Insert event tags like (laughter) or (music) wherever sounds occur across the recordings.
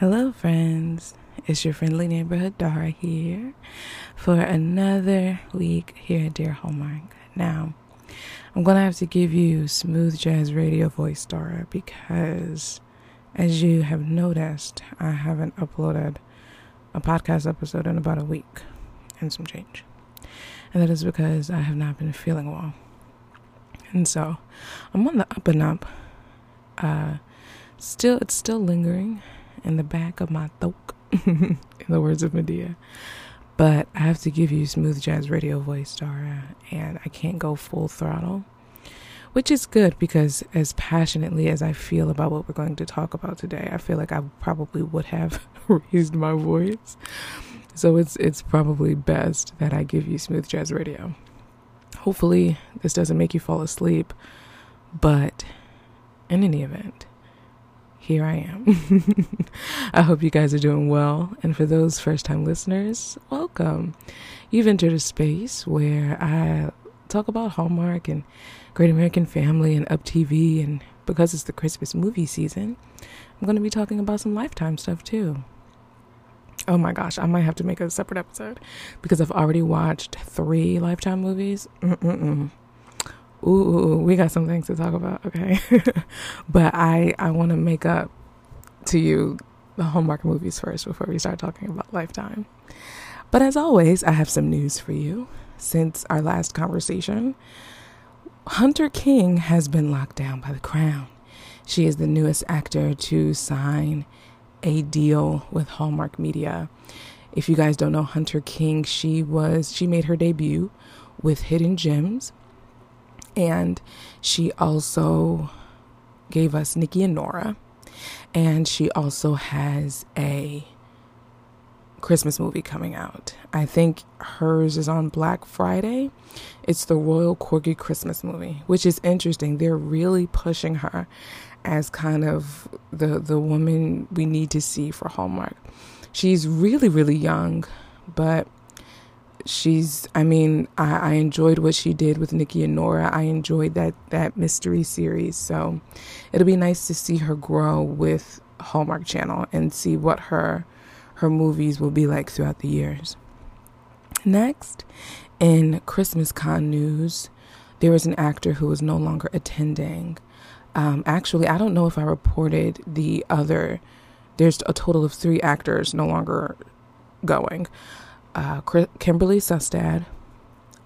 Hello, friends. It's your friendly neighborhood Dara here for another week here at Dear Hallmark. Now, I'm going to have to give you smooth jazz radio voice Dara because, as you have noticed, I haven't uploaded a podcast episode in about a week and some change. And that is because I have not been feeling well. And so I'm on the up and up. Uh, still, it's still lingering in the back of my throat, (laughs) in the words of Medea. But I have to give you smooth jazz radio voice, Dara, and I can't go full throttle, which is good because as passionately as I feel about what we're going to talk about today, I feel like I probably would have (laughs) raised my voice. So it's it's probably best that I give you smooth jazz radio. Hopefully, this doesn't make you fall asleep, but in any event, here I am. (laughs) I hope you guys are doing well. And for those first time listeners, welcome. You've entered a space where I talk about Hallmark and Great American Family and Up TV. And because it's the Christmas movie season, I'm going to be talking about some Lifetime stuff too. Oh my gosh, I might have to make a separate episode because I've already watched three Lifetime movies. Mm-mm-mm ooh, ooh, we got some things to talk about, okay? (laughs) but I I want to make up to you the Hallmark movies first before we start talking about Lifetime. But as always, I have some news for you. Since our last conversation, Hunter King has been locked down by the Crown. She is the newest actor to sign a deal with Hallmark Media. If you guys don't know Hunter King, she was she made her debut with Hidden Gems and she also gave us Nikki and Nora. And she also has a Christmas movie coming out. I think hers is on Black Friday. It's the Royal Corgi Christmas movie, which is interesting. They're really pushing her as kind of the the woman we need to see for Hallmark. She's really really young, but she's i mean I, I, enjoyed what she did with nikki and nora. I enjoyed that that mystery series. So it'll be nice to see her grow with hallmark channel and see what her her movies will be like throughout the years. Next in christmas con news there is an actor who is no longer attending. Um, actually i don't know if i reported the other there's a total of three actors no longer going uh, Kimberly Sustad,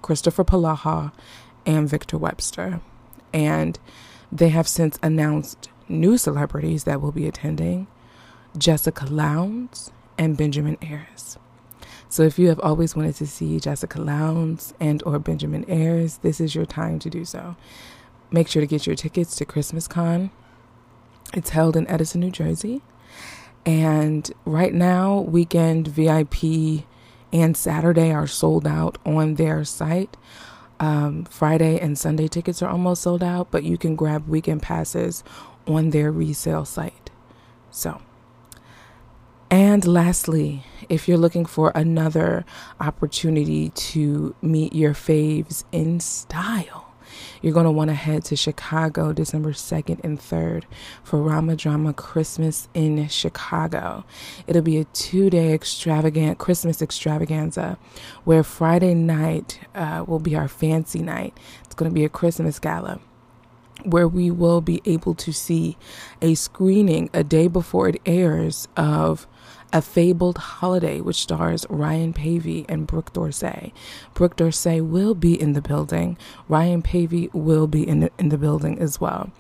Kristoffer Polaha, and Victor Webster. And they have since announced new celebrities that will be attending Jessica Lowndes and Benjamin Ayres. So if you have always wanted to see Jessica Lowndes and or Benjamin Ayres, this is your time to do so. Make sure to get your tickets to Christmas Con. It's held in Edison, New Jersey. And right now, weekend VIP and Saturday are sold out on their site. Um, Friday and Sunday tickets are almost sold out, but you can grab weekend passes on their resale site. So, and lastly, if you're looking for another opportunity to meet your faves in style, you're going to want to head to Chicago December 2nd and 3rd for Rama Drama Christmas in Chicago. It'll be a two day extravagant Christmas extravaganza where Friday night uh, will be our fancy night. It's going to be a Christmas gala where we will be able to see a screening a day before it airs of a Fabled Holiday, which stars Ryan Paevey and Brooke D'Orsay. Brooke D'Orsay will be in the building. Ryan Paevey will be in the, in the building as well.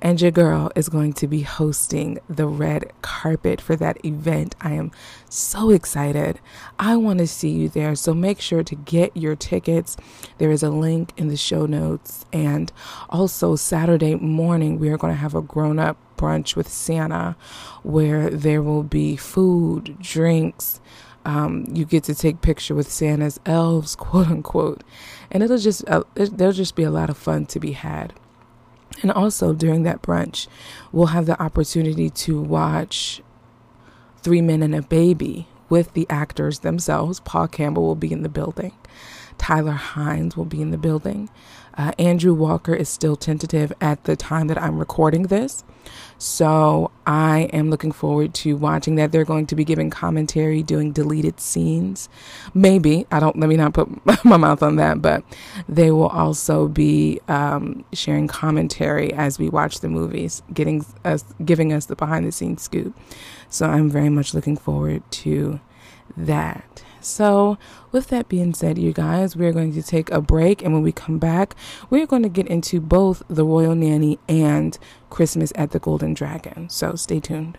And your girl is going to be hosting the red carpet for that event. I am so excited. I want to see you there. So make sure to get your tickets. There is a link in the show notes. And also, Saturday morning, we are going to have a grown up brunch with Santa where there will be food, drinks. Um, you get to take picture with Santa's elves, quote unquote, and it'll just uh, there'll just be a lot of fun to be had. And also during that brunch, we'll have the opportunity to watch Three Men and a Baby with the actors themselves. Paul Campbell will be in the building Tyler Hynes will be in the building. Uh, Andrew Walker is still tentative at the time that I'm recording this. So I am looking forward to watching that. They're going to be giving commentary, doing deleted scenes. Maybe. I don't, let me not put (laughs) my mouth on that, but they will also be um, sharing commentary as we watch the movies, getting us, giving us the behind the scenes scoop. So I'm very much looking forward to that. So, with that being said, you guys, we're going to take a break. And when we come back, we're going to get into both The Royal Nanny and Christmas at the Golden Dragon. So, stay tuned.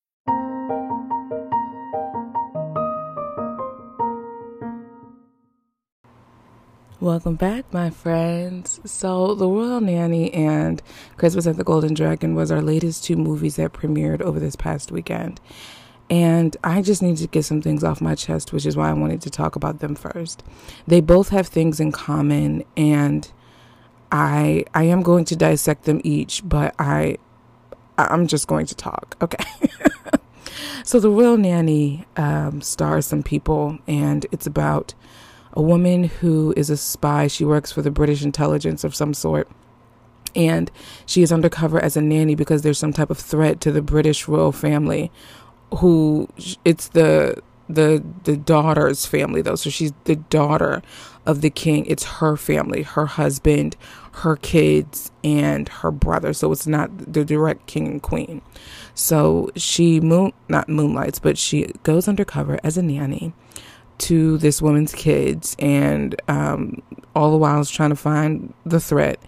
Welcome back, my friends. So, The Royal Nanny and Christmas at the Golden Dragon was our latest two movies that premiered over this past weekend. And I just need to get some things off my chest, which is why I wanted to talk about them first. They both have things in common, and I I am going to dissect them each, but I I'm just going to talk. Okay. (laughs) so, The Royal Nanny um, stars some people, and it's about a woman who is a spy. She works for the British intelligence of some sort. And she is undercover as a nanny because there's some type of threat to the British royal family who it's the the the daughter's family though. So she's the daughter of the king. It's her family her husband her kids and her brother. So it's not the direct king and queen. So she moon not moonlights but she goes undercover as a nanny to this woman's kids, and um, all the while is trying to find the threat.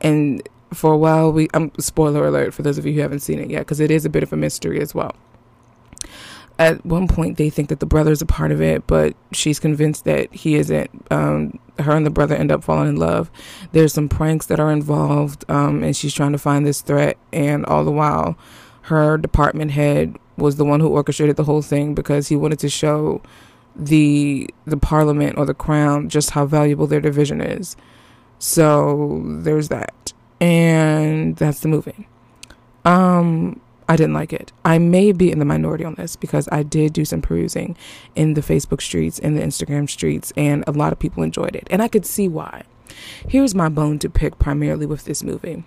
And for a while, we um, spoiler alert for those of you who haven't seen it yet, because it is a bit of a mystery as well. At one point, they think that the brother's a part of it, but she's convinced that he isn't. Um, her and the brother end up falling in love. There's some pranks that are involved, um, and she's trying to find this threat. And all the while, her department head was the one who orchestrated the whole thing because he wanted to show the the parliament or the crown just how valuable their division is. So there's that. And that's the movie. Um I didn't like it. I may be in the minority on this because I did do some perusing in the Facebook streets and the Instagram streets and a lot of people enjoyed it. And I could see why. Here's my bone to pick primarily with this movie.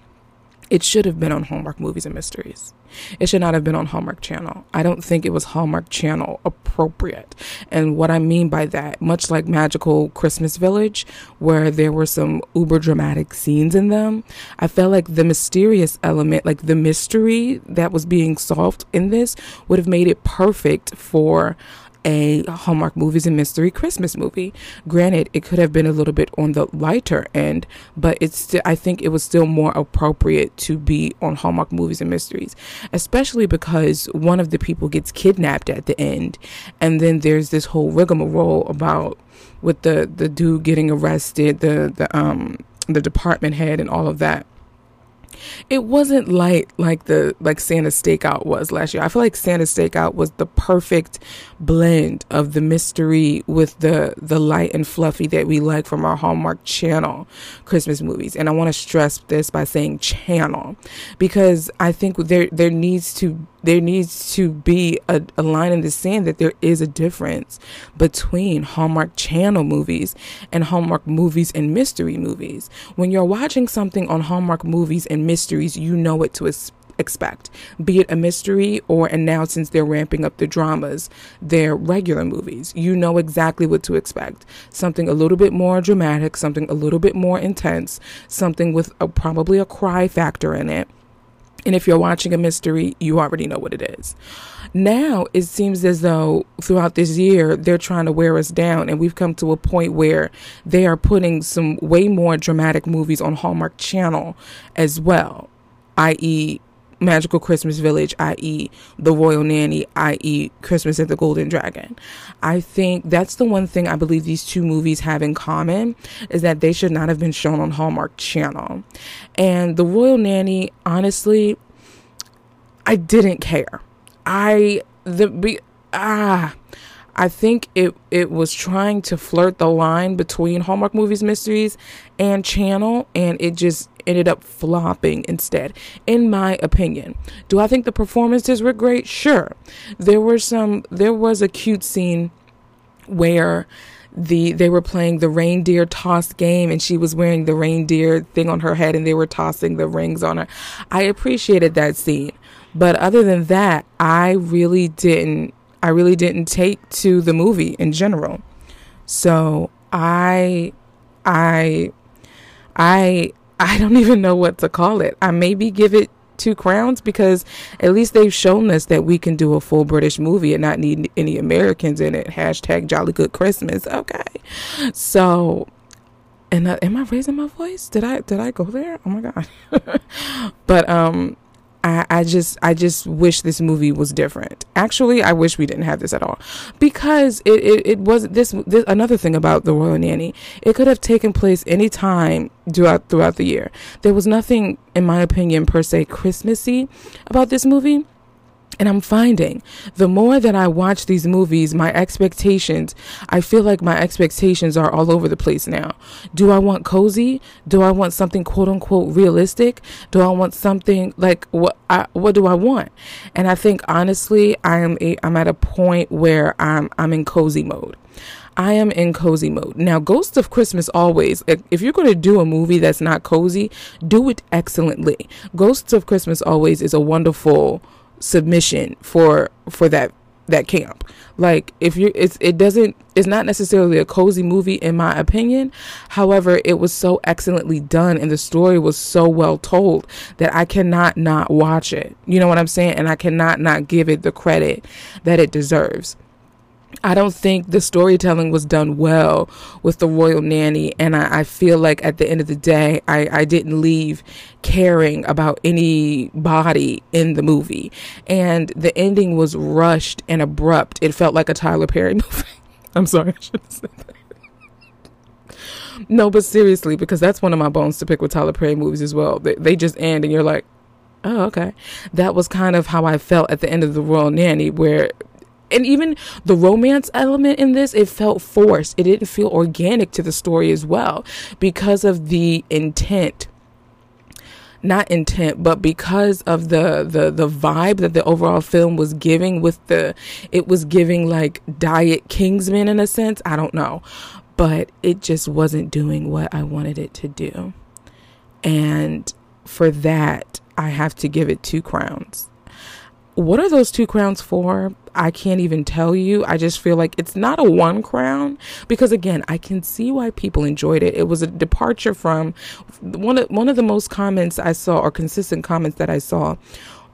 It should have been on Hallmark Movies and Mysteries. It should not have been on Hallmark Channel. I don't think it was Hallmark Channel appropriate. And what I mean by that, much like Magical Christmas Village, where there were some uber dramatic scenes in them, I felt like the mysterious element, like the mystery that was being solved in this, would have made it perfect for a Hallmark movies and mystery Christmas movie. Granted, it could have been a little bit on the lighter end, but it's still, I think it was still more appropriate to be on Hallmark movies and mysteries, especially because one of the people gets kidnapped at the end, and then there's this whole rigmarole about with the the dude getting arrested, the the um the department head and all of that it wasn't light like the like Santa Stakeout was last year. I feel like Santa Stakeout was the perfect blend of the mystery with the the light and fluffy that we like from our Hallmark Channel Christmas movies. And I want to stress this by saying channel because I think there there needs to there needs to be a, a, line in the sand that there is a difference between Hallmark Channel movies and Hallmark movies and mystery movies. When you're watching something on Hallmark movies and mysteries, you know what to expect, be it a mystery or, and now since they're ramping up the dramas, they're regular movies. You know exactly what to expect. Something a little bit more dramatic, something a little bit more intense, something with a, probably a cry factor in it and if you're watching a mystery, you already know what it is. Now it seems as though throughout this year, they're trying to wear us down, and we've come to a point where they are putting some way more dramatic movies on Hallmark Channel as well, i.e., Magical Christmas Village, i.e., The Royal Nanny, i.e., Christmas at the Golden Dragon. I think that's the one thing I believe these two movies have in common is that they should not have been shown on Hallmark Channel. And The Royal Nanny, honestly, I didn't care. I the be ah I think it it was trying to flirt the line between Hallmark Movies Mysteries and Channel and it just ended up flopping instead in my opinion. Do I think the performances were great? Sure. There were some there was a cute scene where the they were playing the reindeer toss game and she was wearing the reindeer thing on her head and they were tossing the rings on her. I appreciated that scene. But other than that, I really didn't I really didn't take to the movie in general. So I I I I don't even know what to call it. I maybe give it two crowns because at least they've shown us that we can do a full British movie and not need any Americans in it. Hashtag Jolly Good Christmas. Okay, so and uh, am I raising my voice? Did I did I go there? Oh my god! (laughs) but um, I, I just I just wish this movie was different. Actually, I wish we didn't have this at all because it, it, it was this, this another thing about the Royal Nanny. It could have taken place any time throughout throughout the year. There was nothing, in my opinion, per se Christmassy about this movie. And I'm finding the more that I watch these movies, my expectations, I feel like my expectations are all over the place now. Do I want cozy? Do I want something quote unquote realistic? Do I want something like what I, what do I want? And I think honestly, I am a, I'm at a point where I'm I'm in cozy mode. I am in cozy mode. Now, Ghosts of Christmas always, if you're going to do a movie that's not cozy, do it excellently. Ghosts of Christmas always is a wonderful submission for for that that camp. Like if you it's it doesn't it's not necessarily a cozy movie in my opinion. However, it was so excellently done and the story was so well told that I cannot not watch it. You know what I'm saying? And I cannot not give it the credit that it deserves. I don't think the storytelling was done well with the royal nanny, and I, I feel like at the end of the day, I, I didn't leave caring about anybody in the movie. And the ending was rushed and abrupt. It felt like a Tyler Perry (laughs) movie. I'm sorry, I should have said that. No, but seriously, because that's one of my bones to pick with Tyler Perry movies as well. They, they just end, and you're like, oh, okay. That was kind of how I felt at the end of The Royal Nanny, where and even the romance element in this it felt forced. It didn't feel organic to the story as well because of the intent. Not intent but because of the the the vibe that the overall film was giving with the it was giving like diet kingsman in a sense. I don't know. But it just wasn't doing what i wanted it to do. And for that i have to give it two crowns what are those two crowns for? I can't even tell you. I just feel like it's not a one crown because again, I can see why people enjoyed it. It was a departure from one of one of the most comments I saw or consistent comments that I saw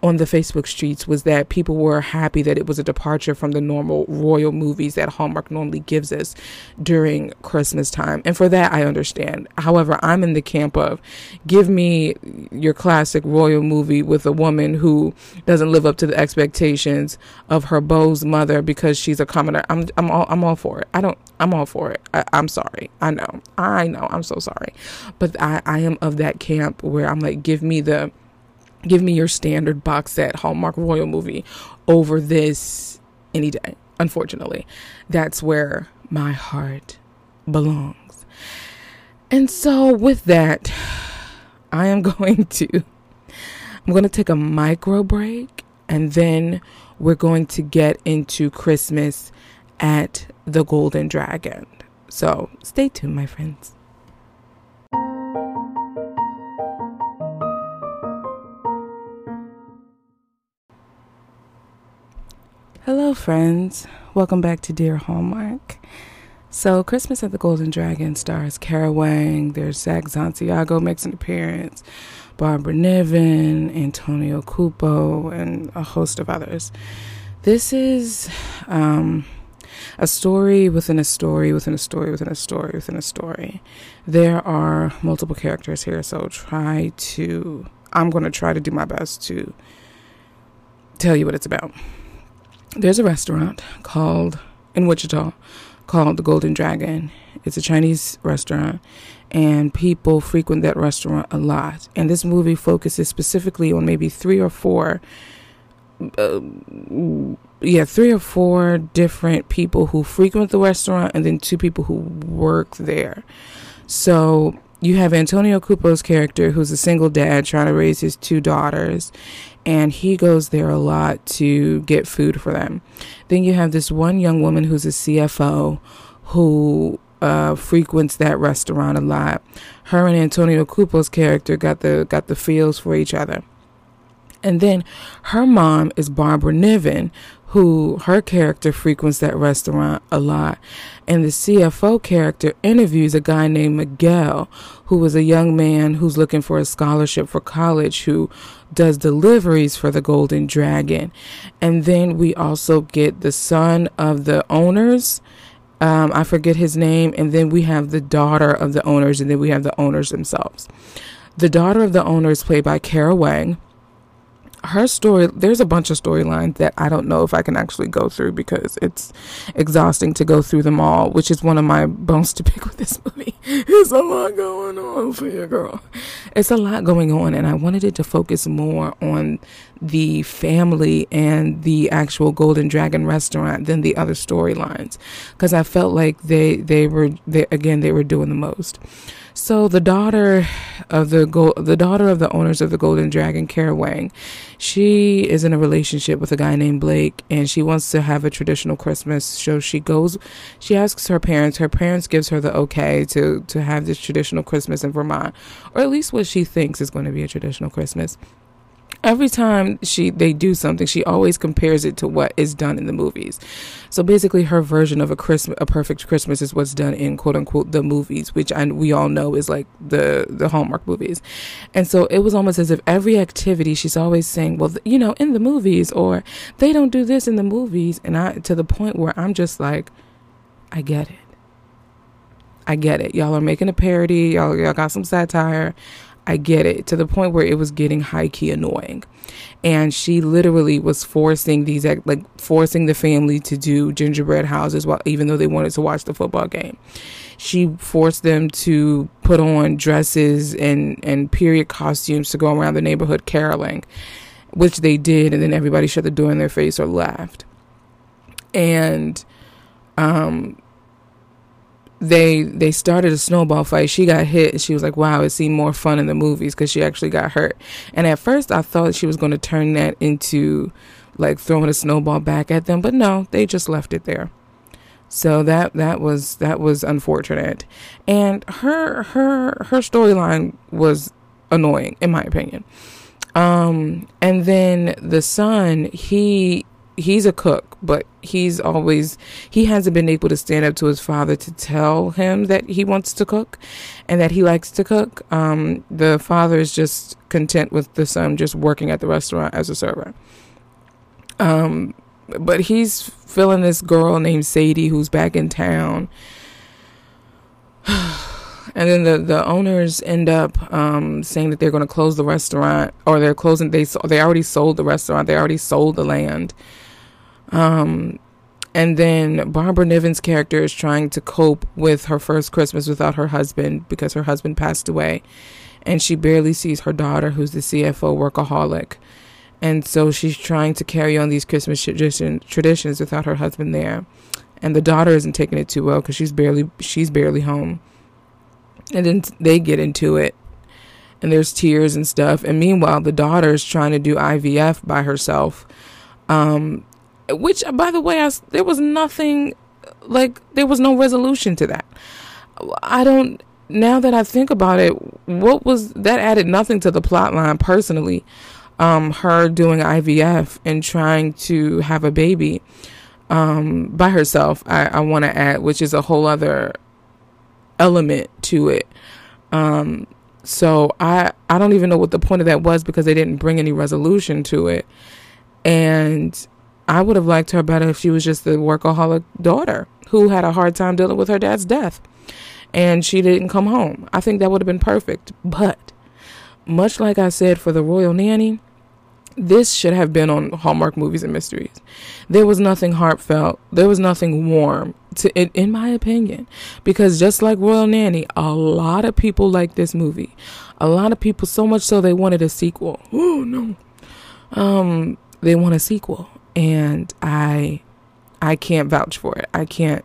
on the Facebook streets was that people were happy that it was a departure from the normal royal movies that Hallmark normally gives us during Christmas time. And for that, I understand. However, I'm in the camp of give me your classic royal movie with a woman who doesn't live up to the expectations of her beau's mother because she's a commoner. I'm, I'm all, I'm all for it. I don't, I'm all for it. I, am sorry. I know. I know. I'm so sorry. But I, I am of that camp where I'm like, give me the, give me your standard box set Hallmark Royal movie over this any day. Unfortunately, that's where my heart belongs. And so with that, (sighs) I am going to I'm going to take a micro break and then we're going to get into Christmas at the Golden Dragon. So, stay tuned, my friends. Hello, friends. Welcome back to Dear Hallmark. So, Christmas at the Golden Dragon stars Kara Wang. There's Zach Santiago makes an appearance, Barbara Niven, Antonio Cupo, and a host of others. This is um, a story within a story within a story within a story within a story. There are multiple characters here, so try to I'm going to try to do my best to tell you what it's about. There's a restaurant called in Wichita called the Golden Dragon. It's a Chinese restaurant, and people frequent that restaurant a lot. And this movie focuses specifically on maybe three or four, uh, yeah, three or four different people who frequent the restaurant, and then two people who work there. So you have Antonio Cupo's character, who's a single dad trying to raise his two daughters, and he goes there a lot to get food for them. Then you have this one young woman who's a CFO who uh, frequents that restaurant a lot. Her and Antonio Cupo's character got the got the feels for each other. And then her mom is Barbara Niven, who her character frequents that restaurant a lot. And the CFO character interviews a guy named Miguel, who was a young man who's looking for a scholarship for college, who does deliveries for the Golden Dragon. And then we also get the son of the owners. Um, I forget his name. And then we have the daughter of the owners, and then we have the owners themselves. The daughter of the owners, played by Kara Wang her story there's a bunch of storylines that I don't know if I can actually go through because it's exhausting to go through them all, which is one of my bones to (laughs) pick with this movie. There's a lot going on for you, girl. It's a lot going on, and I wanted it to focus more on the family and the actual Golden Dragon restaurant than the other storylines because I felt like they they were they, again they were doing the most. So the daughter of the go- the daughter of the owners of the Golden Dragon, Kara Wang, she is in a relationship with a guy named Blake, and she wants to have a traditional Christmas. So she goes, she asks her parents. Her parents gives her the okay to to have this traditional Christmas in Vermont, or at least what she thinks is going to be a traditional Christmas every time she they do something she always compares it to what is done in the movies so basically her version of a christmas a perfect christmas is what's done in quote unquote the movies which I, we all know is like the the hallmark movies and so it was almost as if every activity she's always saying well you know in the movies or they don't do this in the movies and i to the point where i'm just like i get it I get it. Y'all are making a parody. Y'all, y'all got some satire. I get it to the point where it was getting high key annoying. And she literally was forcing these, like, forcing the family to do gingerbread houses while, even though they wanted to watch the football game. She forced them to put on dresses and, and period costumes to go around the neighborhood caroling, which they did. And then everybody shut the door in their face or laughed. And, um, they they started a snowball fight. She got hit. And she was like, "Wow, it seemed more fun in the movies because she actually got hurt." And at first, I thought she was going to turn that into like throwing a snowball back at them, but no, they just left it there. So that that was that was unfortunate. And her her her storyline was annoying in my opinion. Um and then the son, he he's a cook, but he's always he hasn't been able to stand up to his father to tell him that he wants to cook and that he likes to cook. Um, the father is just content with the son just working at the restaurant as a server. Um, but he's feeling this girl named Sadie who's back in town. (sighs) and then the, the owners end up um, saying that they're going to close the restaurant or they're closing they they already sold the restaurant they already sold the land um, and then Barbara Niven's character is trying to cope with her first Christmas without her husband because her husband passed away. And she barely sees her daughter, who's the CFO workaholic. And so she's trying to carry on these Christmas tradition, traditions without her husband there. And the daughter isn't taking it too well because she's barely she's barely home. And then they get into it, and there's tears and stuff. And meanwhile, the daughter is trying to do IVF by herself. Um, which by the way I, there was nothing like there was no resolution to that. I don't now that i think about it what was that added nothing to the plot line personally um her doing ivf and trying to have a baby um by herself i i want to add which is a whole other element to it. Um so i i don't even know what the point of that was because they didn't bring any resolution to it. And I would have liked her better if she was just the workaholic daughter who had a hard time dealing with her dad's death and she didn't come home. I think that would have been perfect. But much like I said for the Royal Nanny, this should have been on Hallmark Movies and Mysteries. There was nothing heartfelt. There was nothing warm, to, in, in my opinion, because just like Royal Nanny, a lot of people like this movie. A lot of people, so much so they wanted a sequel. (gasps) Oh no, um, they want a sequel, and I, I can't vouch for it. I can't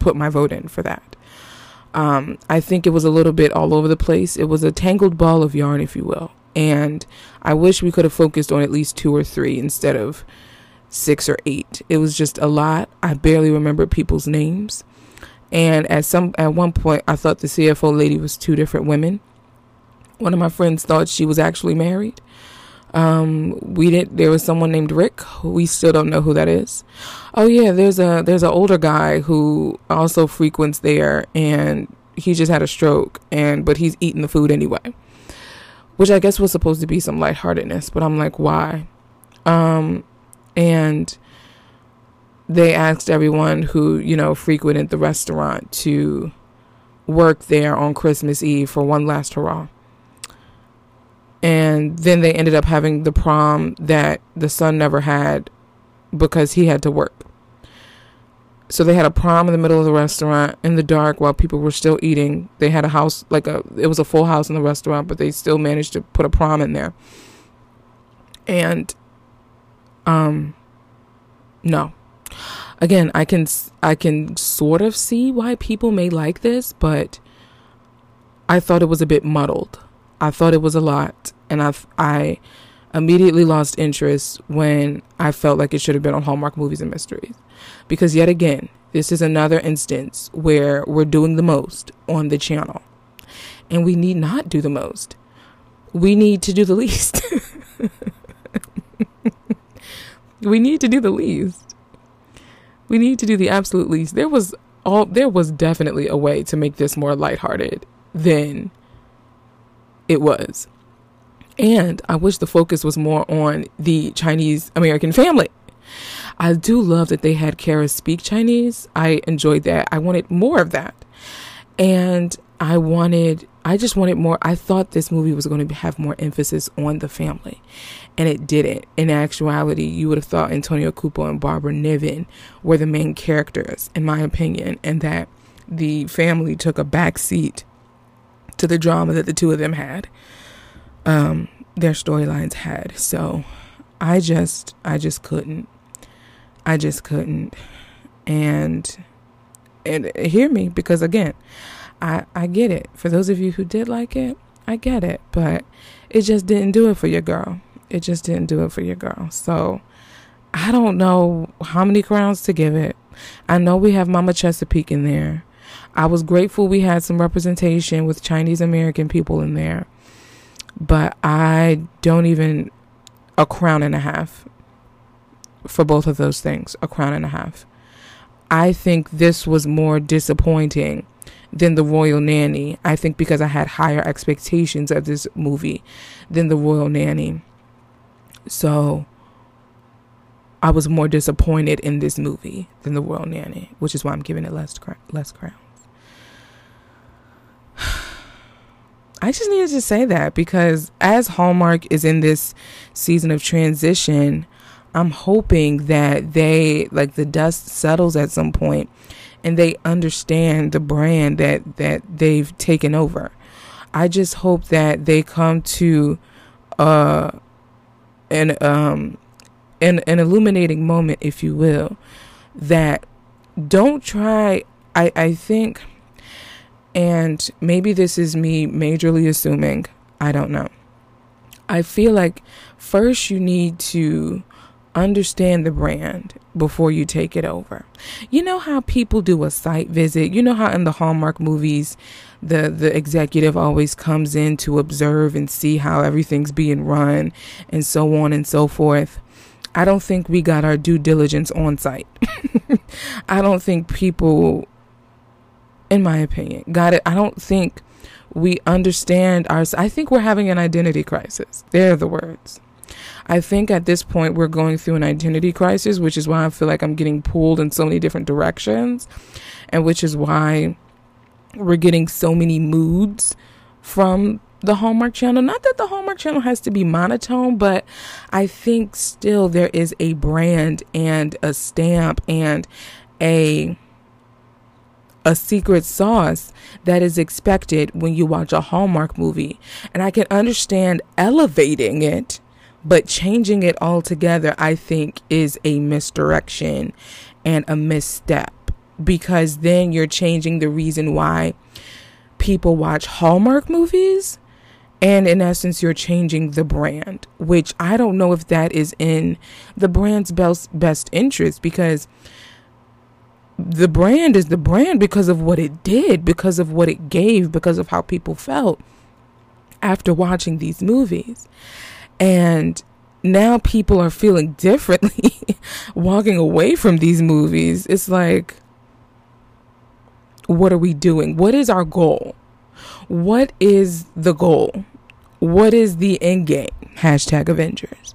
put my vote in for that. Um, I think it was a little bit all over the place. It was a tangled ball of yarn, if you will. And I wish we could have focused on at least two or three instead of six or eight. It was just a lot. I barely remember people's names. And at some at one point I thought the CFO lady was two different women. One of my friends thought she was actually married. Um, we didn't. There was someone named Rick. We still don't know who that is. Oh yeah, there's a there's an older guy who also frequents there, and he just had a stroke, and but he's eating the food anyway, which I guess was supposed to be some lightheartedness. But I'm like, why? Um, and they asked everyone who you know frequented the restaurant to work there on Christmas Eve for one last hurrah and then they ended up having the prom that the son never had because he had to work. So they had a prom in the middle of the restaurant in the dark while people were still eating. They had a house like a it was a full house in the restaurant, but they still managed to put a prom in there. And um no. Again, I can I can sort of see why people may like this, but I thought it was a bit muddled. I thought it was a lot, and I I immediately lost interest when I felt like it should have been on Hallmark Movies and Mysteries, because yet again, this is another instance where we're doing the most on the channel, and we need not do the most. We need to do the least. (laughs) we need to do the least. We need to do the absolute least. There was all there was definitely a way to make this more lighthearted than it was. And I wish the focus was more on the Chinese American family. I do love that they had Kara speak Chinese. I enjoyed that. I wanted more of that. And I wanted, I just wanted more. I thought this movie was going to have more emphasis on the family, and it didn't. In actuality, you would have thought Antonio Cupo and Barbara Niven were the main characters, in my opinion, and that the family took a back seat to the drama that the two of them had, um, their storylines had. So I just, I just couldn't. I just couldn't. And, and hear me because again, I, I get it. For those of you who did like it, I get it. But it just didn't do it for your girl. It just didn't do it for your girl. So I don't know how many crowns to give it. I know we have Mama Chesapeake in there. I was grateful we had some representation with Chinese American people in there, but I don't even a crown and a half for both of those things, a crown and a half. I think this was more disappointing than The Royal Nanny. I think because I had higher expectations of this movie than The Royal Nanny. So I was more disappointed in this movie than The Royal Nanny, which is why I'm giving it less less crown. (sighs) I just needed to say that because as Hallmark is in this season of transition, I'm hoping that they like the dust settles at some point and they understand the brand that that they've taken over. I just hope that they come to uh an um an an illuminating moment if you will that don't try I I think and maybe this is me majorly assuming, I don't know. I feel like first you need to understand the brand before you take it over. You know how people do a site visit? You know how in the Hallmark movies the the executive always comes in to observe and see how everything's being run and so on and so forth. I don't think we got our due diligence on site. (laughs) I don't think people in my opinion. Got it? I don't think we understand our. I think we're having an identity crisis. They're the words. I think at this point we're going through an identity crisis, which is why I feel like I'm getting pulled in so many different directions, and which is why we're getting so many moods from the Hallmark Channel. Not that the Hallmark Channel has to be monotone, but I think still there is a brand and a stamp and a a secret sauce that is expected when you watch a Hallmark movie. And I can understand elevating it, but changing it altogether, I think, is a misdirection and a misstep because then you're changing the reason why people watch Hallmark movies. And in essence, you're changing the brand, which I don't know if that is in the brand's best, best interest because the brand is the brand because of what it did, because of what it gave, because of how people felt after watching these movies. And now people are feeling (laughs) differently walking away from these movies. It's like, what are we doing? What is our goal? What is the goal? What is the end game? Hashtag Avengers.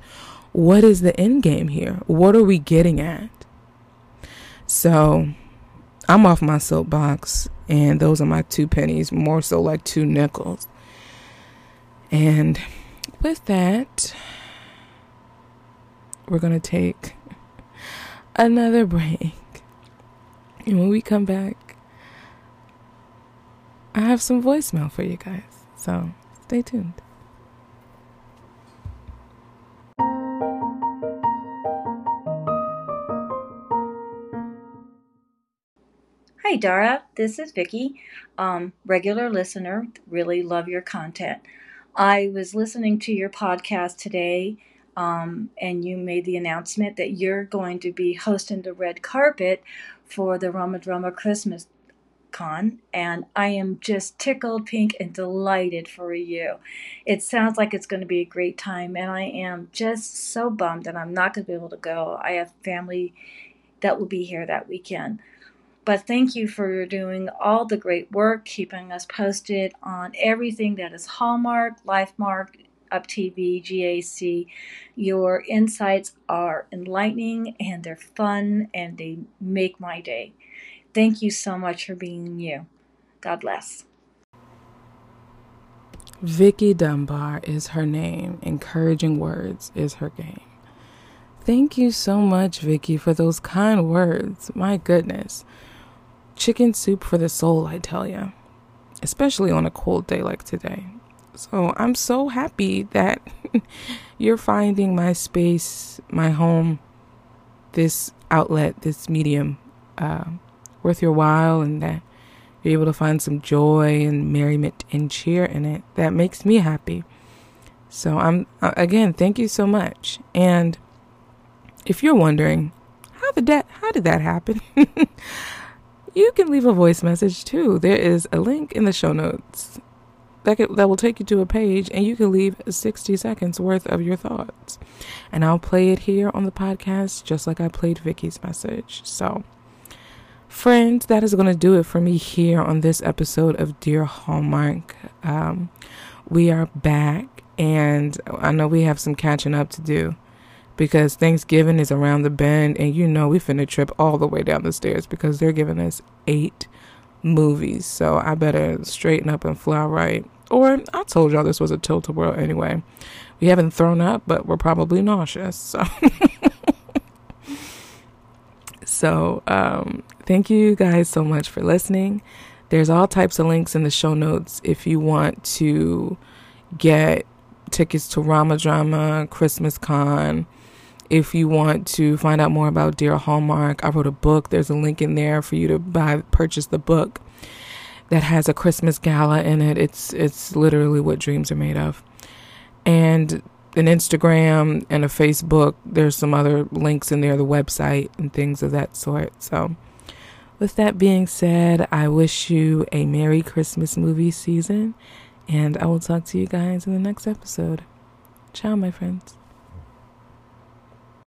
What is the end game here? What are we getting at? So I'm off my soapbox, and those are my two pennies, more so like two nickels. And with that, we're going to take another break. And when we come back, I have some voicemail for you guys. So stay tuned. Hi, Dara. This is Vicki, um, regular listener. Really love your content. I was listening to your podcast today, um, and you made the announcement that you're going to be hosting the red carpet for the Rama Drama Christmas Con, and I am just tickled pink and delighted for you. It sounds like it's going to be a great time, and I am just so bummed that I'm not going to be able to go. I have family that will be here that weekend. But thank you for doing all the great work, keeping us posted on everything that is Hallmark, Lifemark, Up TV, GAC. Your insights are enlightening and they're fun and they make my day. Thank you so much for being you. God bless. Vicki Dunbar is her name. Encouraging words is her game. Thank you so much, Vicki, for those kind words. My goodness. Chicken soup for the soul, I tell you. Especially on a cold day like today. So I'm so happy that (laughs) you're finding my space, my home, this outlet, this medium uh, worth your while and that you're able to find some joy and merriment and cheer in it. That makes me happy. So I'm uh, again, thank you so much. And if you're wondering, how did that how did that happen? (laughs) you can leave a voice message too. There is a link in the show notes that could, that will take you to a page and you can leave 60 seconds worth of your thoughts. And I'll play it here on the podcast just like I played Vicki's message. So Friends, that is going to do it for me here on this episode of Dear Hallmark. Um, we are back, and I know we have some catching up to do because Thanksgiving is around the bend, and you know we finna trip all the way down the stairs because they're giving us eight movies. So I better straighten up and fly right. Or I told y'all this was a tilt a whirl anyway. We haven't thrown up, but we're probably nauseous. So. (laughs) So, um, thank you guys so much for listening. There's all types of links in the show notes if you want to get tickets to Rama Drama, Christmas Con. If you want to find out more about Dear Hallmark, I wrote a book. There's a link in there for you to buy, purchase the book that has a Christmas gala in it. It's it's literally what dreams are made of. And an Instagram and a Facebook. There's some other links in there, the website and things of that sort. So, with that being said, I wish you a Merry Christmas movie season, and I will talk to you guys in the next episode. Ciao, my friends.